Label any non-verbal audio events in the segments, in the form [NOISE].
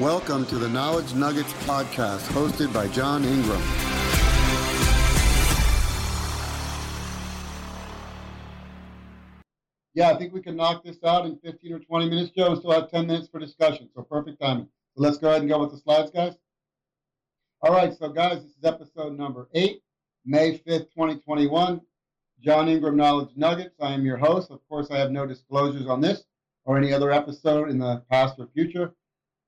Welcome to the Knowledge Nuggets podcast hosted by John Ingram. Yeah, I think we can knock this out in 15 or 20 minutes, Joe, We still have 10 minutes for discussion. So perfect timing. So let's go ahead and go with the slides, guys. All right, so guys, this is episode number eight, May 5th, 2021. John Ingram Knowledge Nuggets. I am your host. Of course, I have no disclosures on this or any other episode in the past or future.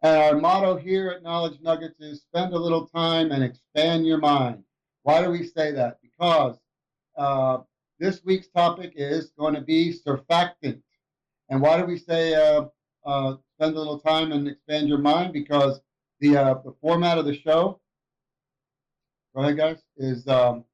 And our motto here at Knowledge Nuggets is spend a little time and expand your mind. Why do we say that? Because uh, this week's topic is going to be surfactant. And why do we say uh, uh, spend a little time and expand your mind? Because the uh, the format of the show, go ahead, guys, is um,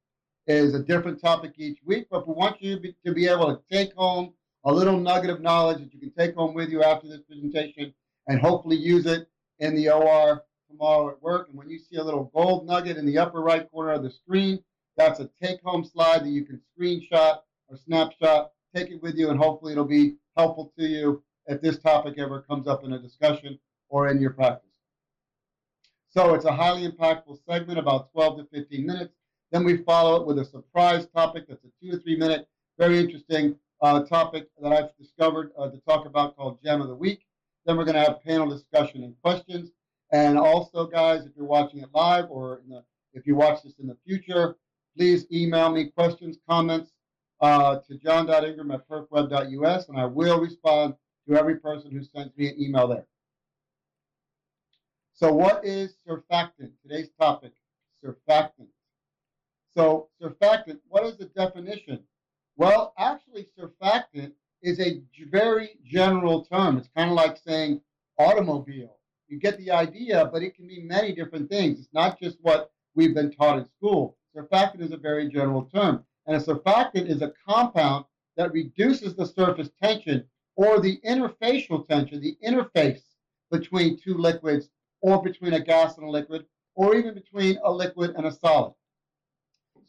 is a different topic each week. But we want you to be, to be able to take home a little nugget of knowledge that you can take home with you after this presentation and hopefully use it in the OR tomorrow at work. And when you see a little gold nugget in the upper right corner of the screen, that's a take home slide that you can screenshot or snapshot, take it with you, and hopefully it'll be helpful to you if this topic ever comes up in a discussion or in your practice. So it's a highly impactful segment, about 12 to 15 minutes. Then we follow it with a surprise topic that's a two to three minute, very interesting uh, topic that I've discovered uh, to talk about called Gem of the Week. Then we're going to have panel discussion and questions. And also, guys, if you're watching it live or the, if you watch this in the future, please email me questions, comments uh, to john.ingram at perfweb.us, and I will respond to every person who sends me an email there. So, what is surfactant? Today's topic surfactant. So, surfactant, what is the definition? Well, actually, surfactant is a very general term. It's kind of like saying automobile. You get the idea, but it can mean many different things. It's not just what we've been taught in school. Surfactant is a very general term. And a surfactant is a compound that reduces the surface tension or the interfacial tension, the interface between two liquids or between a gas and a liquid or even between a liquid and a solid.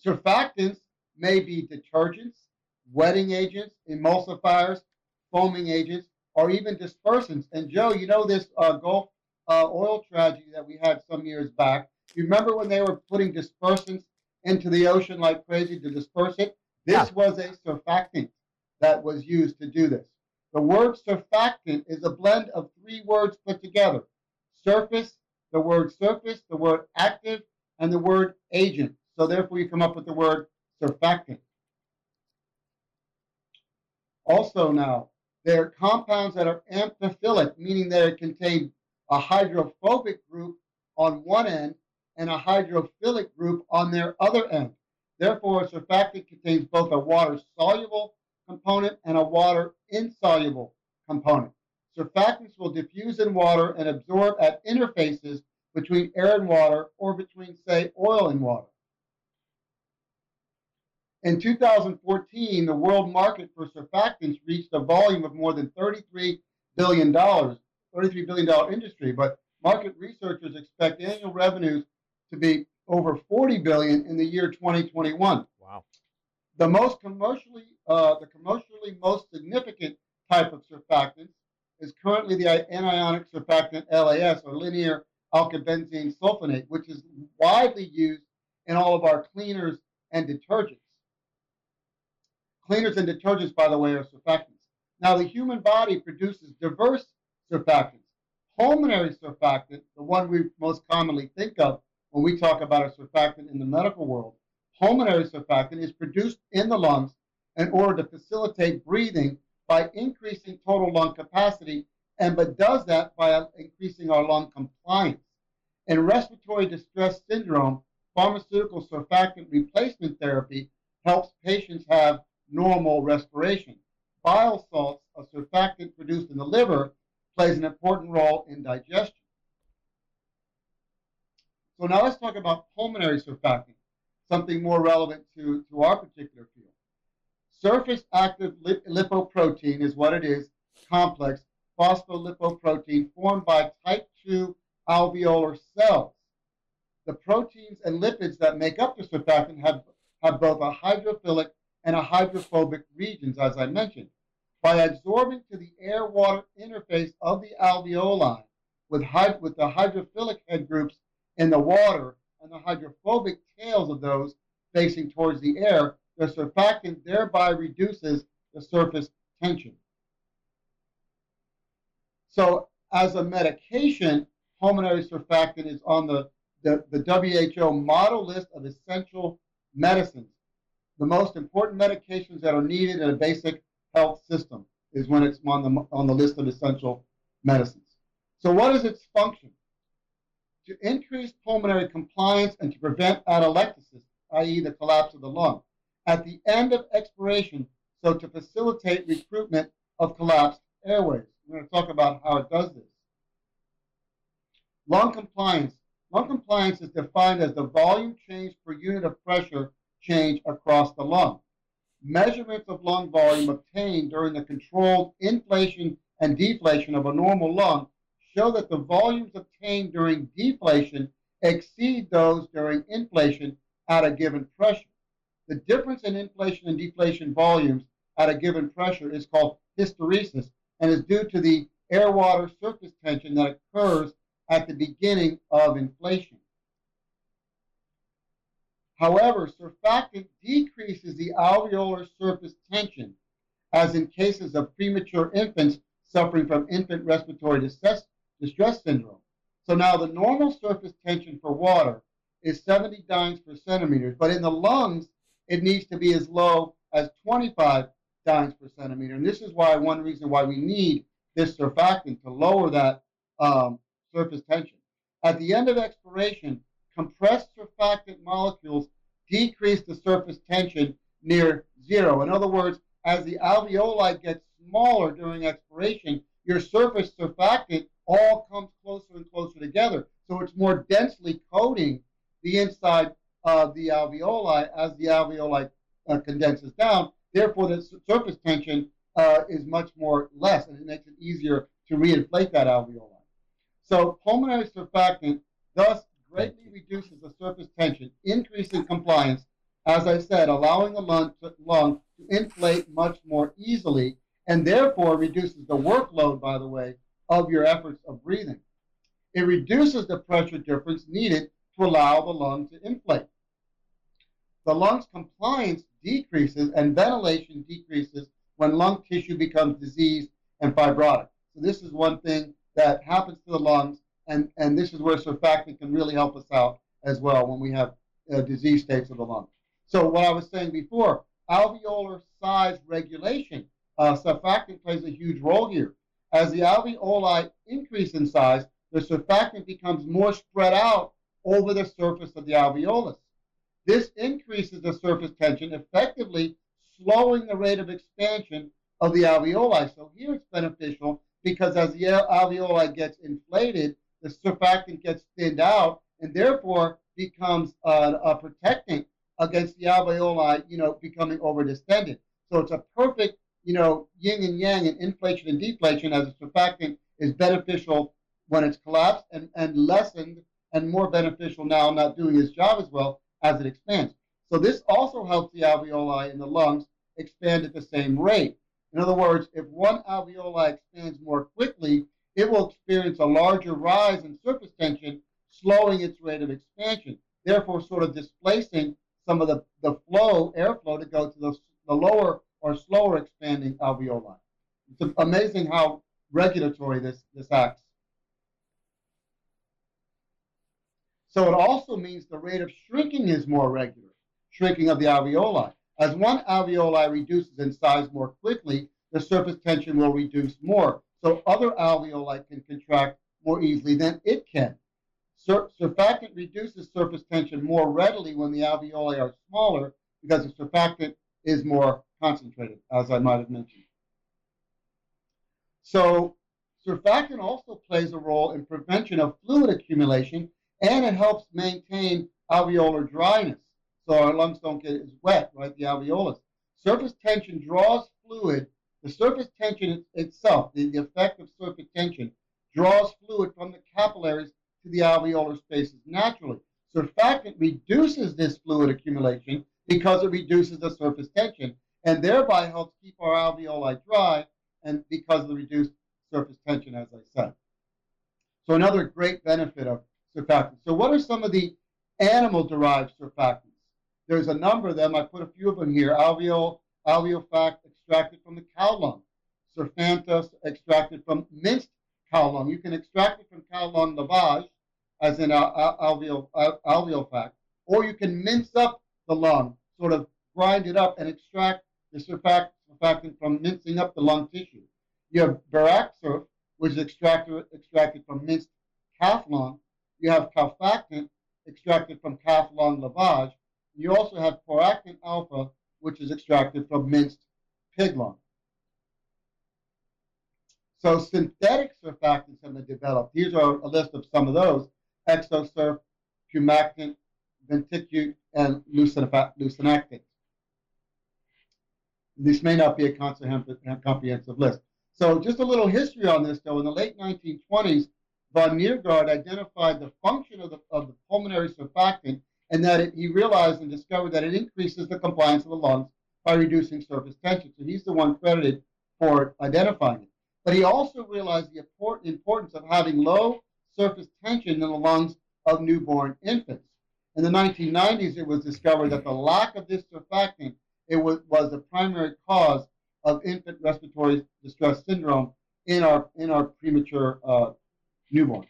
Surfactants may be detergents, wetting agents, emulsifiers, foaming agents, or even dispersants. And Joe, you know this uh, Gulf uh, oil tragedy that we had some years back. You remember when they were putting dispersants into the ocean like crazy to disperse it? This yeah. was a surfactant that was used to do this. The word surfactant is a blend of three words put together surface, the word surface, the word active, and the word agent. So therefore, you come up with the word surfactant. Also now, they're compounds that are amphiphilic, meaning they contain a hydrophobic group on one end and a hydrophilic group on their other end. Therefore, a surfactant contains both a water-soluble component and a water-insoluble component. Surfactants will diffuse in water and absorb at interfaces between air and water or between, say, oil and water. In 2014, the world market for surfactants reached a volume of more than $33 billion, $33 billion industry, but market researchers expect annual revenues to be over 40 billion in the year 2021. Wow. The most commercially, uh, the commercially most significant type of surfactant is currently the anionic surfactant LAS or linear alkylbenzene sulfonate, which is widely used in all of our cleaners and detergents. Cleaners and detergents, by the way, are surfactants. Now, the human body produces diverse surfactants. Pulmonary surfactant, the one we most commonly think of when we talk about a surfactant in the medical world, pulmonary surfactant is produced in the lungs in order to facilitate breathing by increasing total lung capacity, and but does that by increasing our lung compliance. In respiratory distress syndrome, pharmaceutical surfactant replacement therapy helps patients have normal respiration. Bile salts, a surfactant produced in the liver, plays an important role in digestion. So now let's talk about pulmonary surfactant, something more relevant to, to our particular field. Surface active lip- lipoprotein is what it is, complex phospholipoprotein formed by type 2 alveolar cells. The proteins and lipids that make up the surfactant have, have both a hydrophilic and a hydrophobic regions, as I mentioned. By absorbing to the air-water interface of the alveoli, with, with the hydrophilic head groups in the water and the hydrophobic tails of those facing towards the air, the surfactant thereby reduces the surface tension. So, as a medication, pulmonary surfactant is on the, the, the WHO model list of essential medicines. The most important medications that are needed in a basic health system is when it's on the, on the list of essential medicines. So, what is its function? To increase pulmonary compliance and to prevent atelectasis, i.e., the collapse of the lung. At the end of expiration, so to facilitate recruitment of collapsed airways. We're going to talk about how it does this. Lung compliance. Lung compliance is defined as the volume change per unit of pressure change across the lung. Measurements of lung volume obtained during the controlled inflation and deflation of a normal lung show that the volumes obtained during deflation exceed those during inflation at a given pressure. The difference in inflation and deflation volumes at a given pressure is called hysteresis and is due to the air water surface tension that occurs at the beginning of inflation. However, surfactant decreases the alveolar surface tension, as in cases of premature infants suffering from infant respiratory distress, distress syndrome. So now the normal surface tension for water is 70 dynes per centimeter, but in the lungs, it needs to be as low as 25 dynes per centimeter. And this is why one reason why we need this surfactant to lower that um, surface tension. At the end of expiration, compressed surfactant molecules decrease the surface tension near zero. In other words, as the alveoli get smaller during expiration, your surface surfactant all comes closer and closer together. So it's more densely coating the inside of the alveoli as the alveoli uh, condenses down. Therefore, the surface tension uh, is much more less, and it makes it easier to reinflate that alveoli. So pulmonary surfactant thus greatly reduces the surface tension, increasing compliance, as I said, allowing the lung to, lung to inflate much more easily, and therefore reduces the workload, by the way, of your efforts of breathing. It reduces the pressure difference needed to allow the lung to inflate. The lung's compliance decreases and ventilation decreases when lung tissue becomes diseased and fibrotic. So this is one thing that happens to the lungs, and, and this is where surfactant can really help us out as well when we have uh, disease states of the lung. So what I was saying before, alveolar size regulation, uh, surfactant plays a huge role here. As the alveoli increase in size, the surfactant becomes more spread out over the surface of the alveolus. This increases the surface tension, effectively slowing the rate of expansion of the alveoli. So here it's beneficial because as the alveoli gets inflated, the surfactant gets thinned out and therefore becomes a protectant against the alveoli, you know, becoming overdistended. So it's a perfect, you know, yin and yang in inflation and deflation as a surfactant is beneficial when it's collapsed and, and lessened and more beneficial now not doing its job as well as it expands. So this also helps the alveoli in the lungs expand at the same rate. In other words, if one alveoli expands more quickly, it will experience a larger rise in surface tension, slowing its rate of expansion, therefore sort of displacing some of the, the flow, airflow to go to the, the lower or slower expanding alveoli. It's amazing how regulatory this, this acts. So it also means the rate of shrinking is more regular, shrinking of the alveoli. As one alveoli reduces in size more quickly, the surface tension will reduce more. So other alveoli can contract more easily than it can. Sur surfactant reduces surface tension more readily when the alveoli are smaller because the surfactant is more concentrated, as I might have mentioned. So surfactant also plays a role in prevention of fluid accumulation and it helps maintain alveolar dryness so our lungs don't get as wet, right? The alveolus. Surface tension draws fluid. The surface tension itself, the, the effect of surface tension, draws fluid from the capillaries to the alveolar spaces naturally. Surfactant reduces this fluid accumulation because it reduces the surface tension and thereby helps keep our alveoli dry and because of the reduced surface tension, as I said. So another great benefit of surfactants. So what are some of the animal-derived surfactants? There's a number of them. I put a few of them here. Alveol, alveofact extracted from the cow lung. Survanta extracted from minced cow lung. You can extract it from cow lung lavage, as in uh, uh, alveol, uh, alveofact, or you can mince up the lung, sort of grind it up and extract the surfactant from mincing up the lung tissue. You have Beraksurf, which is extracted, extracted from minced calf lung. You have calfactant, extracted from calf lung lavage. You also have poractant alfa, which is extracted from minced pig lung. So synthetic surfactants have been developed. Here's a, a list of some of those. Exosurf, pumactant, venticute, and lucinactant. This may not be a comprehensive list. So just a little history on this, though. In the late 1920s, von Neergaard identified the function of the, of the pulmonary surfactant and that it, he realized and discovered that it increases the compliance of the lungs by reducing surface tension. So he's the one credited for identifying it. But he also realized the importance of having low surface tension in the lungs of newborn infants. In the 1990s, it was discovered that the lack of this surfactant it was, was the primary cause of infant respiratory distress syndrome in our in our premature uh, newborns.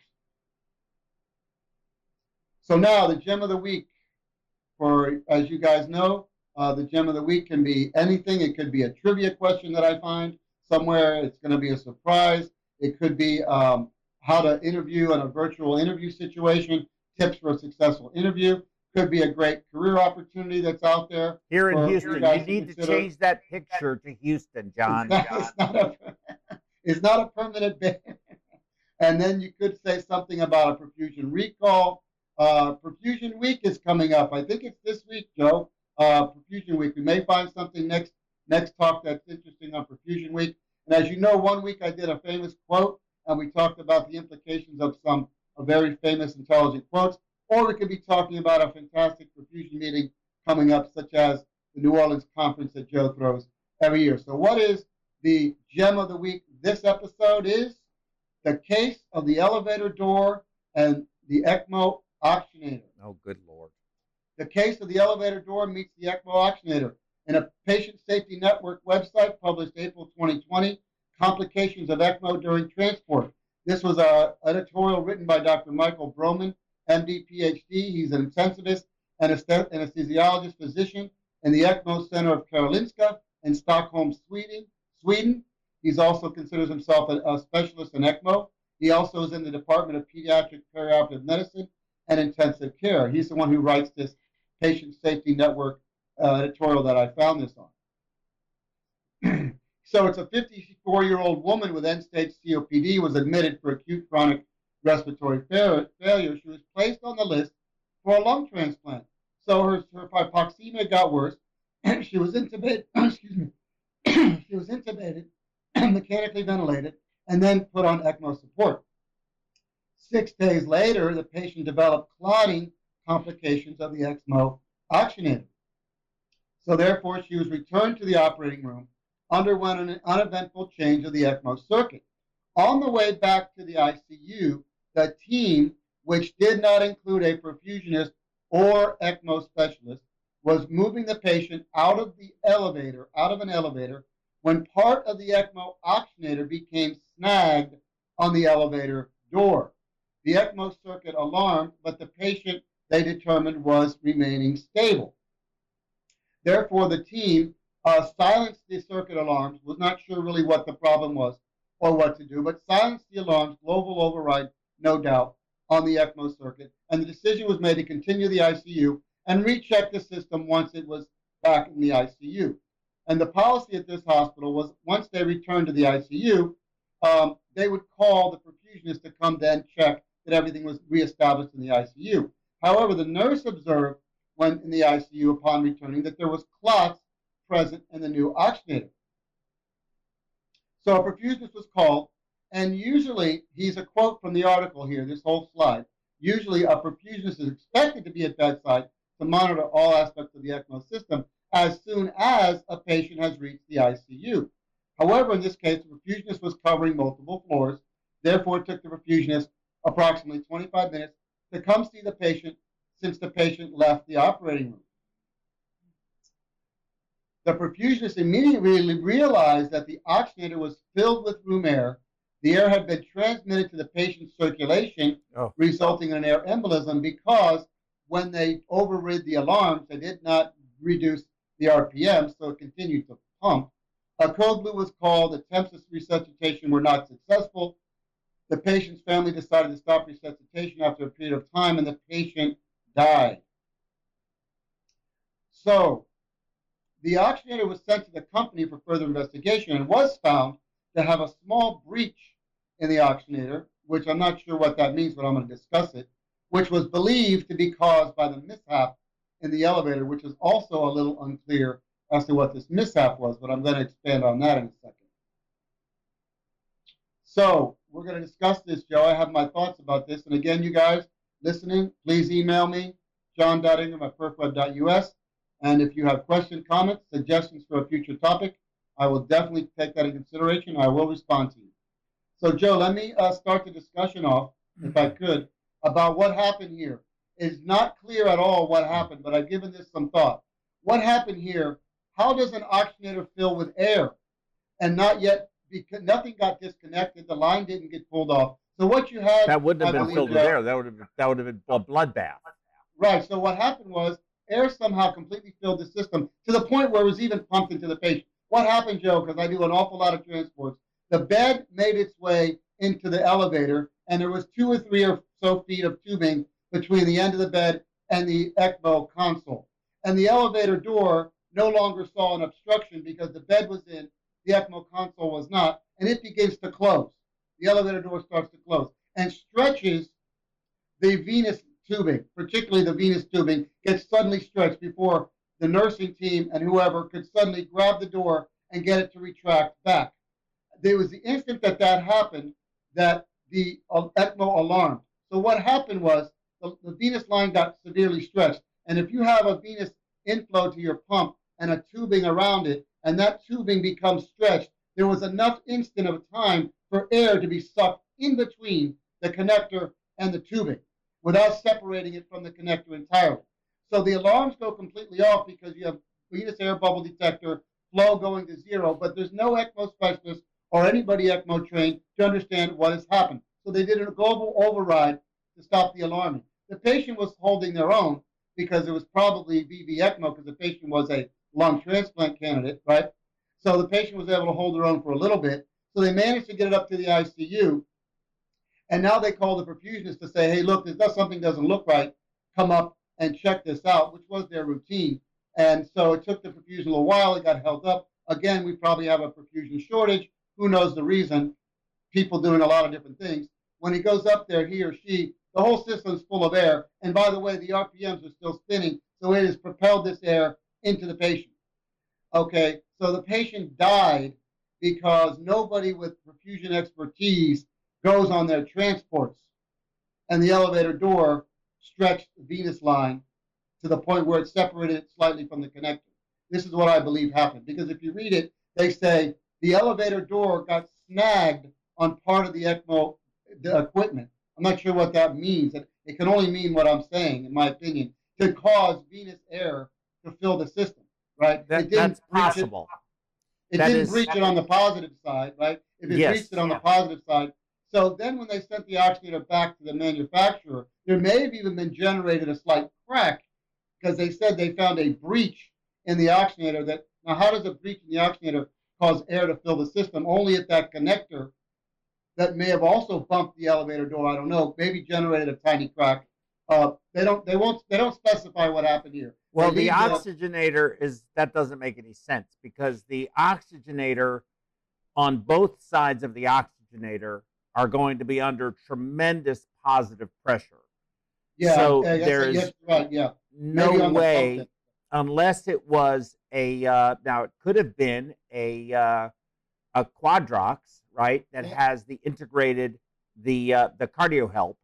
So now the gem of the week, for as you guys know, uh, the gem of the week can be anything. It could be a trivia question that I find somewhere. It's going to be a surprise. It could be um, how to interview in a virtual interview situation, tips for a successful interview. Could be a great career opportunity that's out there. Here in Houston, you need to, to change that picture to Houston, [LAUGHS] John. It's not, it's not a, it's not a permanent ban. [LAUGHS] and then you could say something about a perfusion recall. Uh, perfusion week is coming up. I think it's this week, Joe. Uh, perfusion week. We may find something next next talk that's interesting on perfusion week. And as you know, one week I did a famous quote, and we talked about the implications of some very famous intelligent quotes or we could be talking about a fantastic perfusion meeting coming up, such as the New Orleans conference that Joe throws every year. So, what is the gem of the week? This episode is the case of the elevator door and the ECMO oxygenator. Oh, good Lord. The case of the elevator door meets the ECMO oxygenator. In a patient safety network website published April 2020, complications of ECMO during transport. This was an editorial written by Dr. Michael Broman MD, PhD. He's an intensivist and anesthesiologist physician in the ECMO Center of Karolinska in Stockholm, Sweden. Sweden. He's also considers himself a, a specialist in ECMO. He also is in the Department of Pediatric Perioperative Medicine and Intensive Care. He's the one who writes this Patient Safety Network uh, editorial that I found this on. [CLEARS THROAT] so it's a 54-year-old woman with end-stage COPD was admitted for acute chronic respiratory failure, she was placed on the list for a lung transplant. So her, her hypoxemia got worse. [CLEARS THROAT] she was intubated. [CLEARS THROAT] excuse me. she was intubated, mechanically ventilated, and then put on ECMO support. Six days later, the patient developed clotting complications of the ECMO oxygenator. So therefore, she was returned to the operating room, underwent an uneventful change of the ECMO circuit. On the way back to the ICU, the team, which did not include a perfusionist or ECMO specialist, was moving the patient out of the elevator, out of an elevator, when part of the ECMO oxygenator became snagged on the elevator door. The ECMO circuit alarmed, but the patient they determined was remaining stable. Therefore, the team uh, silenced the circuit alarms, was not sure really what the problem was or what to do, but silenced the alarms, global override no doubt, on the ECMO circuit. And the decision was made to continue the ICU and recheck the system once it was back in the ICU. And the policy at this hospital was once they returned to the ICU, um, they would call the perfusionist to come then check that everything was reestablished in the ICU. However, the nurse observed when in the ICU upon returning that there was clots present in the new oxygenator. So a perfusionist was called and usually, he's a quote from the article here, this whole slide. Usually, a perfusionist is expected to be at bedside to monitor all aspects of the ECMO system as soon as a patient has reached the ICU. However, in this case, the perfusionist was covering multiple floors. Therefore, it took the perfusionist approximately 25 minutes, to come see the patient since the patient left the operating room. The perfusionist immediately realized that the oxygenator was filled with room air. The air had been transmitted to the patient's circulation, oh. resulting in an air embolism because when they overrid the alarms, they did not reduce the RPM, so it continued to pump. A code blue was called. Attempts at resuscitation were not successful. The patient's family decided to stop resuscitation after a period of time, and the patient died. So, the oxygenator was sent to the company for further investigation and was found to have a small breach in the oxygenator, which I'm not sure what that means, but I'm going to discuss it, which was believed to be caused by the mishap in the elevator, which is also a little unclear as to what this mishap was, but I'm going to expand on that in a second. So we're going to discuss this, Joe. I have my thoughts about this. And again, you guys listening, please email me, john.ingram at perfweb.us. And if you have questions, comments, suggestions for a future topic, I will definitely take that in consideration. I will respond to you. So, Joe, let me uh, start the discussion off, if I could, about what happened here. It's not clear at all what happened, but I've given this some thought. What happened here? How does an oxygenator fill with air and not yet, because nothing got disconnected, the line didn't get pulled off. So what you had that wouldn't have I been filled with uh, air. That would have that would have been a bloodbath. Right. So what happened was air somehow completely filled the system to the point where it was even pumped into the patient. What happened, Joe? Because I do an awful lot of transports. The bed made its way into the elevator, and there was two or three or so feet of tubing between the end of the bed and the ECMO console. And the elevator door no longer saw an obstruction because the bed was in, the ECMO console was not, and it begins to close. The elevator door starts to close and stretches the venous tubing, particularly the venous tubing, gets suddenly stretched before the nursing team and whoever could suddenly grab the door and get it to retract back. There was the instant that that happened that the uh, ECMO alarmed. So what happened was the, the venous line got severely stretched. And if you have a venous inflow to your pump and a tubing around it, and that tubing becomes stretched, there was enough instant of time for air to be sucked in between the connector and the tubing without separating it from the connector entirely. So the alarms go completely off because you have venous air bubble detector, flow going to zero, but there's no ECMO specialist or anybody ECMO trained to understand what has happened. So they did a global override to stop the alarming. The patient was holding their own because it was probably VV ECMO because the patient was a lung transplant candidate, right? So the patient was able to hold their own for a little bit. So they managed to get it up to the ICU. And now they call the perfusionist to say, hey, look, this something doesn't look right. Come up and check this out, which was their routine. And so it took the perfusion a little while. It got held up. Again, we probably have a perfusion shortage. Who knows the reason? People doing a lot of different things. When he goes up there, he or she, the whole system's full of air. And by the way, the RPMs are still spinning. So it has propelled this air into the patient. Okay, so the patient died because nobody with perfusion expertise goes on their transports. And the elevator door stretched the venous line to the point where it separated slightly from the connector. This is what I believe happened. Because if you read it, they say the elevator door got snagged on part of the ECMO equipment. I'm not sure what that means. It can only mean what I'm saying, in my opinion, to cause venous air to fill the system, right? That, that's possible. It, it that didn't is, breach it on the positive side, right? If it yes, breached it on yeah. the positive side. So then when they sent the oxygenator back to the manufacturer, there may have even been generated a slight crack because they said they found a breach in the oxygenator that now how does a breach in the oxygenator cause air to fill the system? Only at that connector that may have also bumped the elevator door. I don't know. Maybe generated a tiny crack. Uh, they don't. They won't. They don't specify what happened here. Well, the oxygenator is that doesn't make any sense because the oxygenator on both sides of the oxygenator are going to be under tremendous positive pressure. Yeah. So there's yes, right, yeah. no way, unless it was a uh, now it could have been a uh, a Quadrox, right? That yeah. has the integrated the uh, the Cardiohelp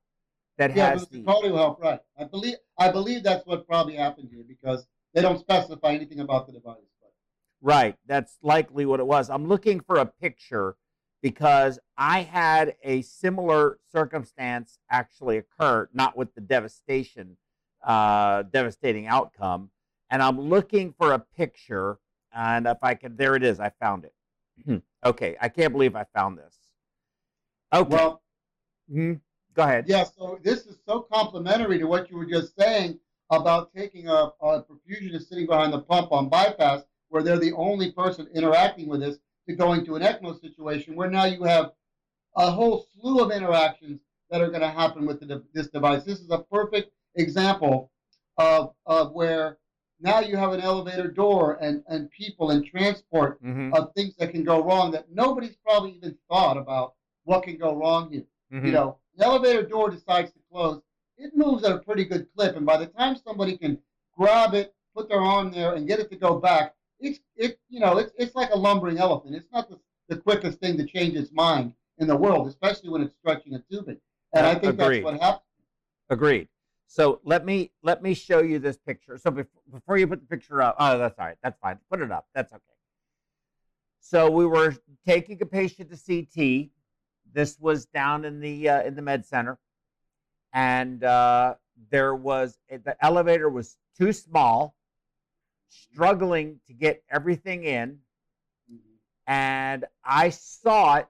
that yeah, has the, Cardiohelp, right? I believe I believe that's what probably happened here because they don't specify anything about the device. But. Right, that's likely what it was. I'm looking for a picture because I had a similar circumstance actually occur, not with the devastation, uh, devastating outcome. And I'm looking for a picture, and if I can, there it is. I found it. [CLEARS THROAT] okay, I can't believe I found this. Okay, Well, hmm go ahead. yeah, so this is so complementary to what you were just saying about taking a, a perfusionist sitting behind the pump on bypass, where they're the only person interacting with this, to going to an ECMO situation where now you have a whole slew of interactions that are going to happen with the, this device. This is a perfect example of, of where now you have an elevator door and, and people and transport hmm of things that can go wrong that nobody's probably even thought about what can go wrong here. Hmm You know, the elevator door decides to close. It moves at a pretty good clip, and by the time somebody can grab it, put their arm there, and get it to go back, it's it you know it's it's like a lumbering elephant. It's not the, the quickest thing to change its mind in the world, especially when it's stretching a tubing. And I think Agreed. that's what happened. Agreed. So let me let me show you this picture. So before, before you put the picture up, oh, that's all right. That's fine. Put it up. That's okay. So we were taking a patient to CT. This was down in the uh, in the med center, and uh, there was the elevator was too small, struggling to get everything in, and I saw it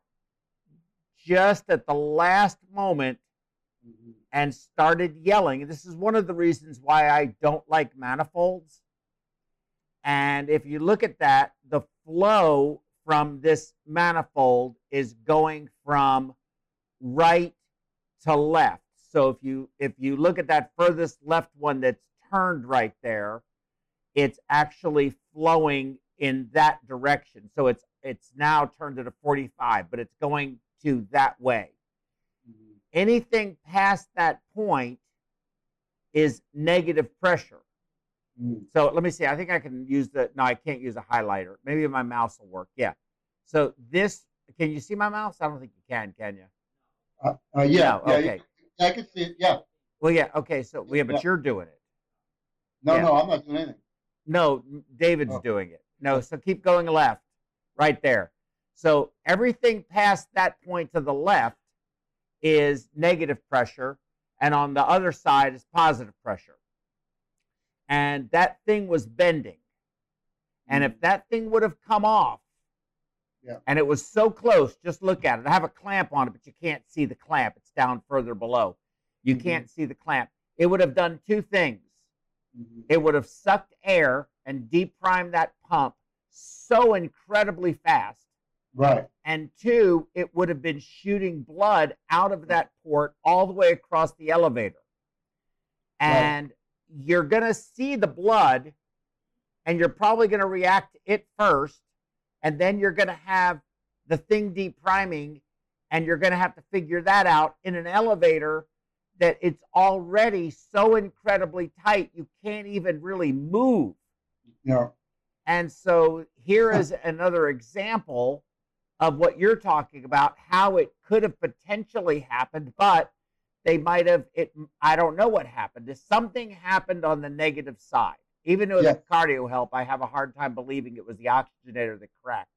just at the last moment and started yelling. This is one of the reasons why I don't like manifolds. And if you look at that, the flow from this manifold is going from right to left. So if you if you look at that furthest left one that's turned right there, it's actually flowing in that direction. So it's it's now turned at a 45, but it's going to that way mm-hmm. anything past that point is negative pressure. Mm. So let me see. I think I can use the. No, I can't use a highlighter. Maybe my mouse will work. Yeah. So this. Can you see my mouse? I don't think you can. Can you? Uh, uh, yeah, No, yeah, okay. I can see it. Yeah, Well, yeah. Okay. So yeah, but Yeah. you're doing it. no, Yeah. no, I'm not doing anything. No, David's Oh. doing it. No. So keep going left, right there. So everything past that point to the left is negative pressure, and on the other side is positive pressure. And that thing was bending. And if that thing would have come off, Yeah. and it was so close, just look at it. I have a clamp on it, but you can't see the clamp. It's down further below. You Mhm. can't see the clamp. It would have done two things. Mhm. It would have sucked air and deprimed that pump so incredibly fast. Right. And two, it would have been shooting blood out of that port all the way across the elevator. And you're going to see the blood and you're probably going to react to it first. And then you're going to have the thing depriming and you're going to have to figure that out in an elevator that it's already so incredibly tight you can't even really move. Yeah. And so here is another example of what you're talking about, how it could have potentially happened, but they might have it I don't know what happened. If something happened on the negative side, even though Yes. the Cardiohelp, I have a hard time believing it was the oxygenator that cracked.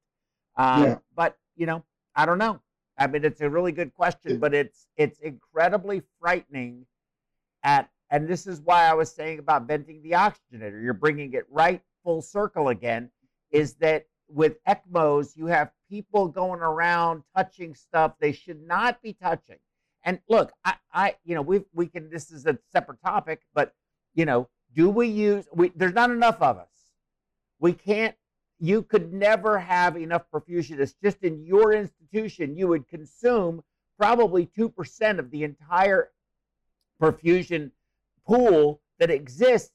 Um, Yeah. But you know, I don't know. I mean, it's a really good question, but it's it's incredibly frightening. At and this is why I was saying about venting the oxygenator. You're bringing it right full circle again. Is that with ECMOs, you have people going around touching stuff they should not be touching. And look, I, I you know, we we can. This is a separate topic, but you know, do we use? We there's not enough of us. We can't. You could never have enough perfusionists just in your institution. You would consume probably two percent of the entire perfusion pool that exists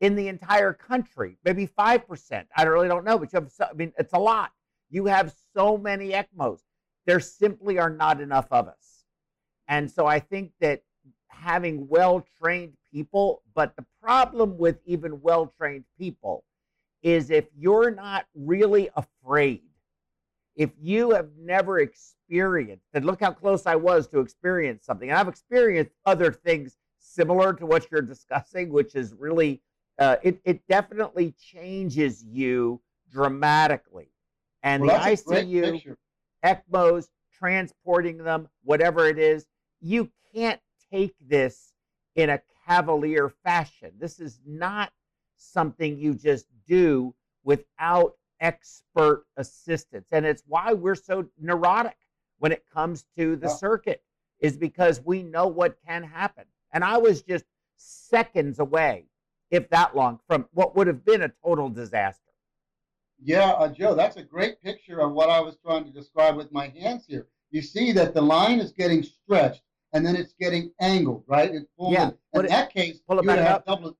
in the entire country. Maybe five percent. I really don't know, but you have. So, I mean, it's a lot. You have so many ECMOs. There simply are not enough of us. And so I think that having well trained people, but the problem with even well trained people is if you're not really afraid, if you have never experienced, and look how close I was to experience something, and I've experienced other things similar to what you're discussing, which is really, uh, it, it definitely changes you dramatically. And Well, the that's a great ICU. ECMOs, transporting them, whatever it is. You can't take this in a cavalier fashion. This is not something you just do without expert assistance. And it's why we're so neurotic when it comes to the circuit, is because we know what can happen. And I was just seconds away, if that long, from what would have been a total disaster. Yeah, uh, Joe, that's a great picture of what I was trying to describe with my hands here. You see that the line is getting stretched and then it's getting angled, right? It's yeah. In, in that case, you would have double,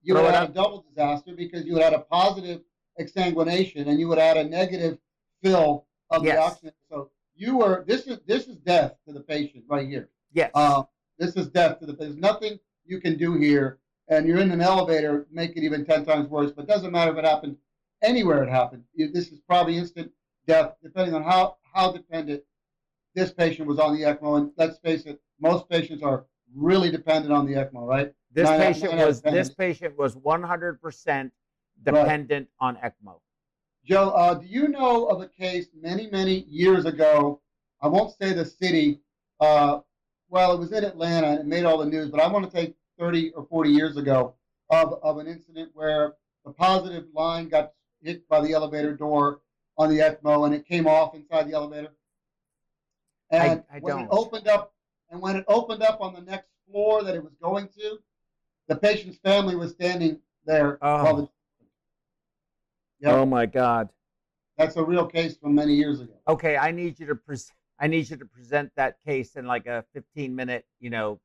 you would have a double disaster because you would have a positive exsanguination and you would add a negative fill of yes. the oxygen. So you were this is this is death to the patient right here. Yes. Uh, this is death to the There's nothing you can do here, and you're in an elevator, make it even ten times worse. But it doesn't matter if it happened anywhere. It happened. This is probably instant death, depending on how how dependent this patient was on the ECMO. And let's face it, most patients are really dependent on the ECMO, right? This nine, patient nine was this patient was 100% dependent right. on ECMO. Joe, uh, do you know of a case many, many years ago? I won't say the city. Uh, well, it was in Atlanta and it made all the news, but I want to take 30 or 40 years ago of, of an incident where the positive line got hit by the elevator door on the ECMO and it came off inside the elevator. And I, I when don't. it opened up, and when it opened up on the next floor that it was going to, the patient's family was standing there. Oh, the, yep. oh my God. That's a real case from many years ago. Okay, I need you to present. I need you to present that case in like a 15 minute, you know,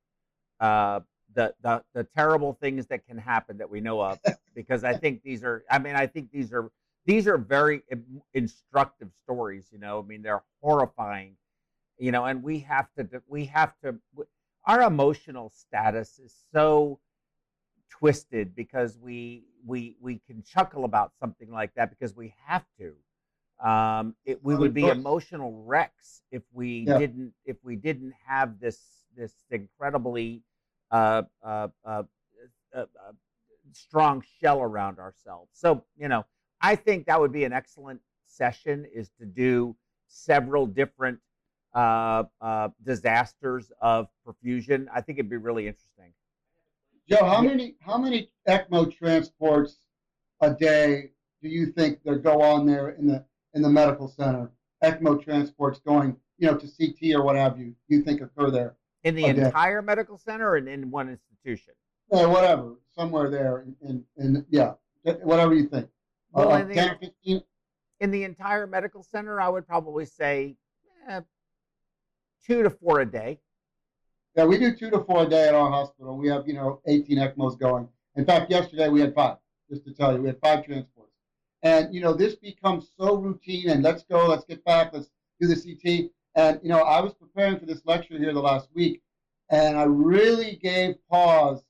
uh, the, the the terrible things that can happen that we know of, [LAUGHS] because I think these are. I mean, I think these are these are very instructive stories. You know, I mean, they're horrifying you know and we have to we have to our emotional status is so twisted because we we we can chuckle about something like that because we have to um, it, we would be emotional wrecks if we yeah. didn't if we didn't have this this incredibly uh, uh, uh, uh, uh strong shell around ourselves. So you know, I think that would be an excellent session is to do several different uh, uh, disasters of perfusion. I think it'd be really interesting. Joe, how many how many ECMO transports a day do you think that go on there in the in the medical center? ECMO transports going, you know, to CT or what have you. Do you think occur there in the entire day? medical center or in, one institution? Yeah, whatever, somewhere there, in, in, in yeah, whatever you think. Well, uh, in, the, 10, in the entire medical center, I would probably say eh, two to four a day. Yeah, we do two to four a day at our hospital. We have, you know, 18 ECMOs going. In fact, yesterday we had five, just to tell you, we had five transports. And, you know, this becomes so routine and let's go, let's get back, let's do the CT. And, you know, I was preparing for this lecture here the last week and I really gave pause.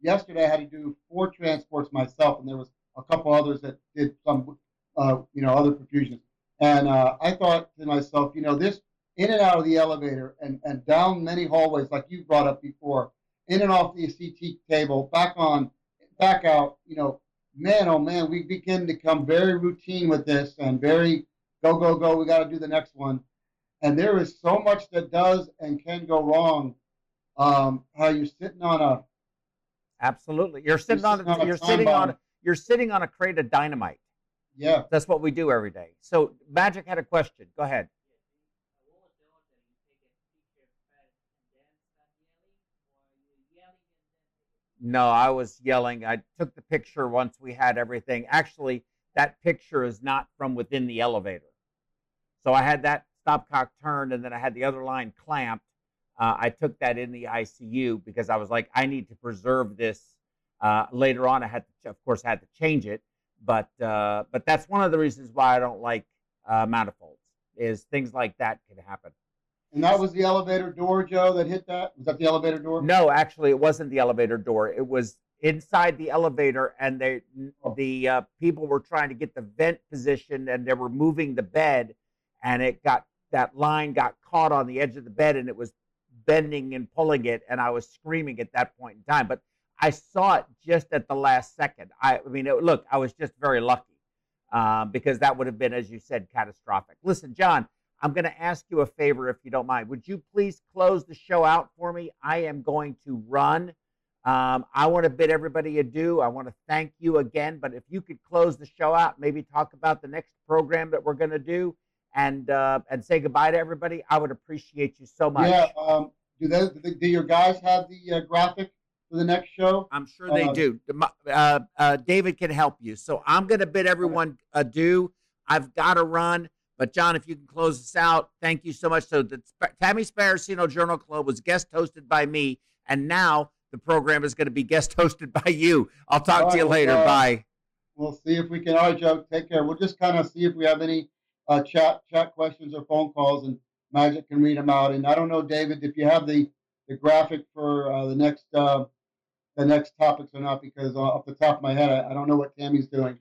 Yesterday I had to do four transports myself and there was a couple others that did some, uh, you know, other perfusions. And uh, I thought to myself, you know, this in and out of the elevator and, and down many hallways, like you brought up before, in and off the CT table, back on, back out. You know, man, oh man, we begin to become very routine with this and very go, go, go. We got to do the next one. And there is so much that does and can go wrong. Um, how you're sitting on a absolutely, you're sitting, you're sitting on you're sitting bomb. on you're sitting on a crate of dynamite. Yeah, that's what we do every day. So Magic had a question. Go ahead. No, I was yelling. I took the picture once we had everything. Actually, that picture is not from within the elevator. So I had that stopcock turned and then I had the other line clamped. Uh, I took that in the ICU because I was like, I need to preserve this. Uh, later on, I had to, of course, had to change it, but uh, but that's one of the reasons why I don't like uh, manifolds. Is things like that can happen. And that was the elevator door, Joe, that hit that? Was that the elevator door? No, actually, it wasn't the elevator door. It was inside the elevator, and they, oh. the uh, people were trying to get the vent position, and they were moving the bed, and it got that line got caught on the edge of the bed, and it was bending and pulling it, and I was screaming at that point in time. But I saw it just at the last second. I, I mean, it, look, I was just very lucky um, because that would have been, as you said, catastrophic. Listen, John, I'm going to ask you a favor if you don't mind. Would you please close the show out for me? I am going to run. Um, I want to bid everybody adieu. I want to thank you again. But if you could close the show out, maybe talk about the next program that we're going to do, and uh, and say goodbye to everybody, I would appreciate you so much. Yeah. Um, do they? Do your guys have the uh, graphic for the next show? I'm sure they uh, do. Uh, uh, David can help you. So I'm going to bid everyone adieu. I've got to run. But John, if you can close this out, thank you so much. So the Tammy Sparacino Journal Club was guest hosted by me, and now the program is going to be guest [LAUGHS] hosted by you. I'll talk all to you right, later. Uh, Bye. We'll see if we can. All right, Joe. Take care. We'll just kind of see if we have any uh, chat chat questions or phone calls, and Magic can read them out. And I don't know, David, if you have the the graphic for uh, the next uh, the next topics or not, because uh, off the top of my head, I, I don't know what Tammy's doing,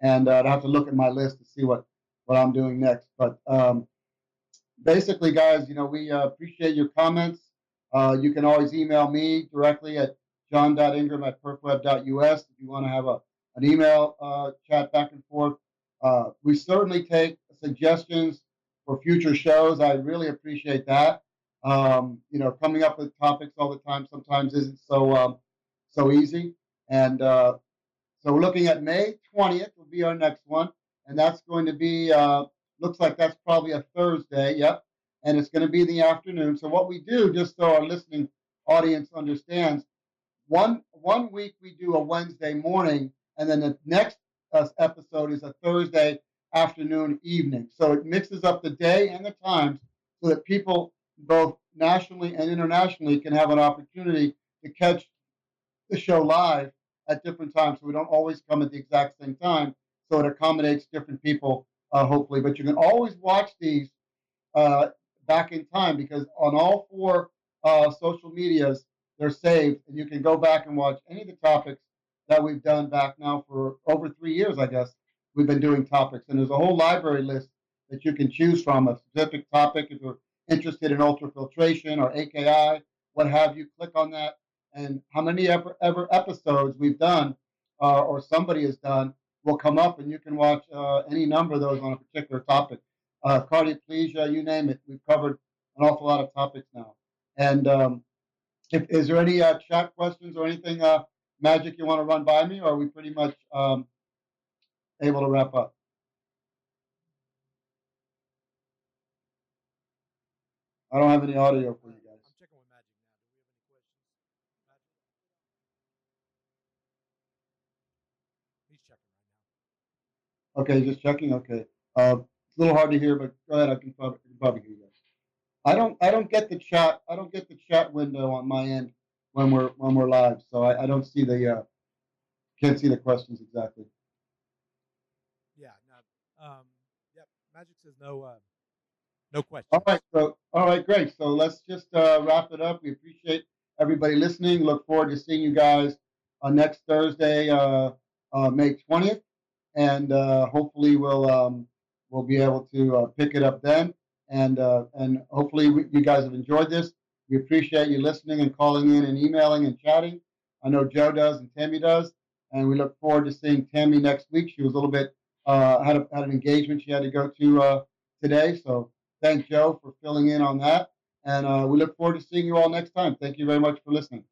and uh, I'd have to look at my list to see what what I'm doing next. But um, basically, guys, you know, we uh, appreciate your comments. Uh, you can always email me directly at john.ingram at perfweb.us if you want to have a, an email uh, chat back and forth. Uh, we certainly take suggestions for future shows. I really appreciate that. Um, you know, coming up with topics all the time sometimes isn't so um, so easy. And uh, so we're looking at May 20th will be our next one and that's going to be uh, looks like that's probably a Thursday. Yep, and it's going to be in the afternoon. So what we do, just so our listening audience understands, one one week we do a Wednesday morning, and then the next uh, episode is a Thursday afternoon evening. So it mixes up the day and the times so that people both nationally and internationally can have an opportunity to catch the show live at different times. So we don't always come at the exact same time so it accommodates different people, uh, hopefully. But you can always watch these uh, back in time because on all four uh, social medias, they're saved, and you can go back and watch any of the topics that we've done back now for over three years, I guess. We've been doing topics, and there's a whole library list that you can choose from a specific topic if you're interested in ultrafiltration or AKI, what have you. Click on that, and how many ever, ever episodes we've done uh, or somebody has done will come up, and you can watch uh, any number of those on a particular topic. Uh, cardioplegia, you name it. We've covered an awful lot of topics now. And um, if, is there any uh, chat questions or anything, uh, Magic, you want to run by me, or are we pretty much um, able to wrap up? I don't have any audio for you. Okay, just checking. Okay, uh, it's a little hard to hear, but go ahead. I can probably, I can probably hear you guys. I don't. I don't get the chat. I don't get the chat window on my end when we're when we're live. So I, I don't see the. Uh, can't see the questions exactly. Yeah. No. Um. Yep. Magic says no. Uh, no questions. All right. So all right. Great. So let's just uh, wrap it up. We appreciate everybody listening. Look forward to seeing you guys on next Thursday, uh, uh, May twentieth and uh, hopefully we'll um, we'll be able to uh, pick it up then. And uh, and hopefully we, you guys have enjoyed this. We appreciate you listening and calling in and emailing and chatting. I know Joe does and Tammy does, and we look forward to seeing Tammy next week. She was a little bit uh, had a, had an engagement she had to go to uh, today, so thank Joe for filling in on that. And we look forward to seeing you all next time. Thank you very much for listening.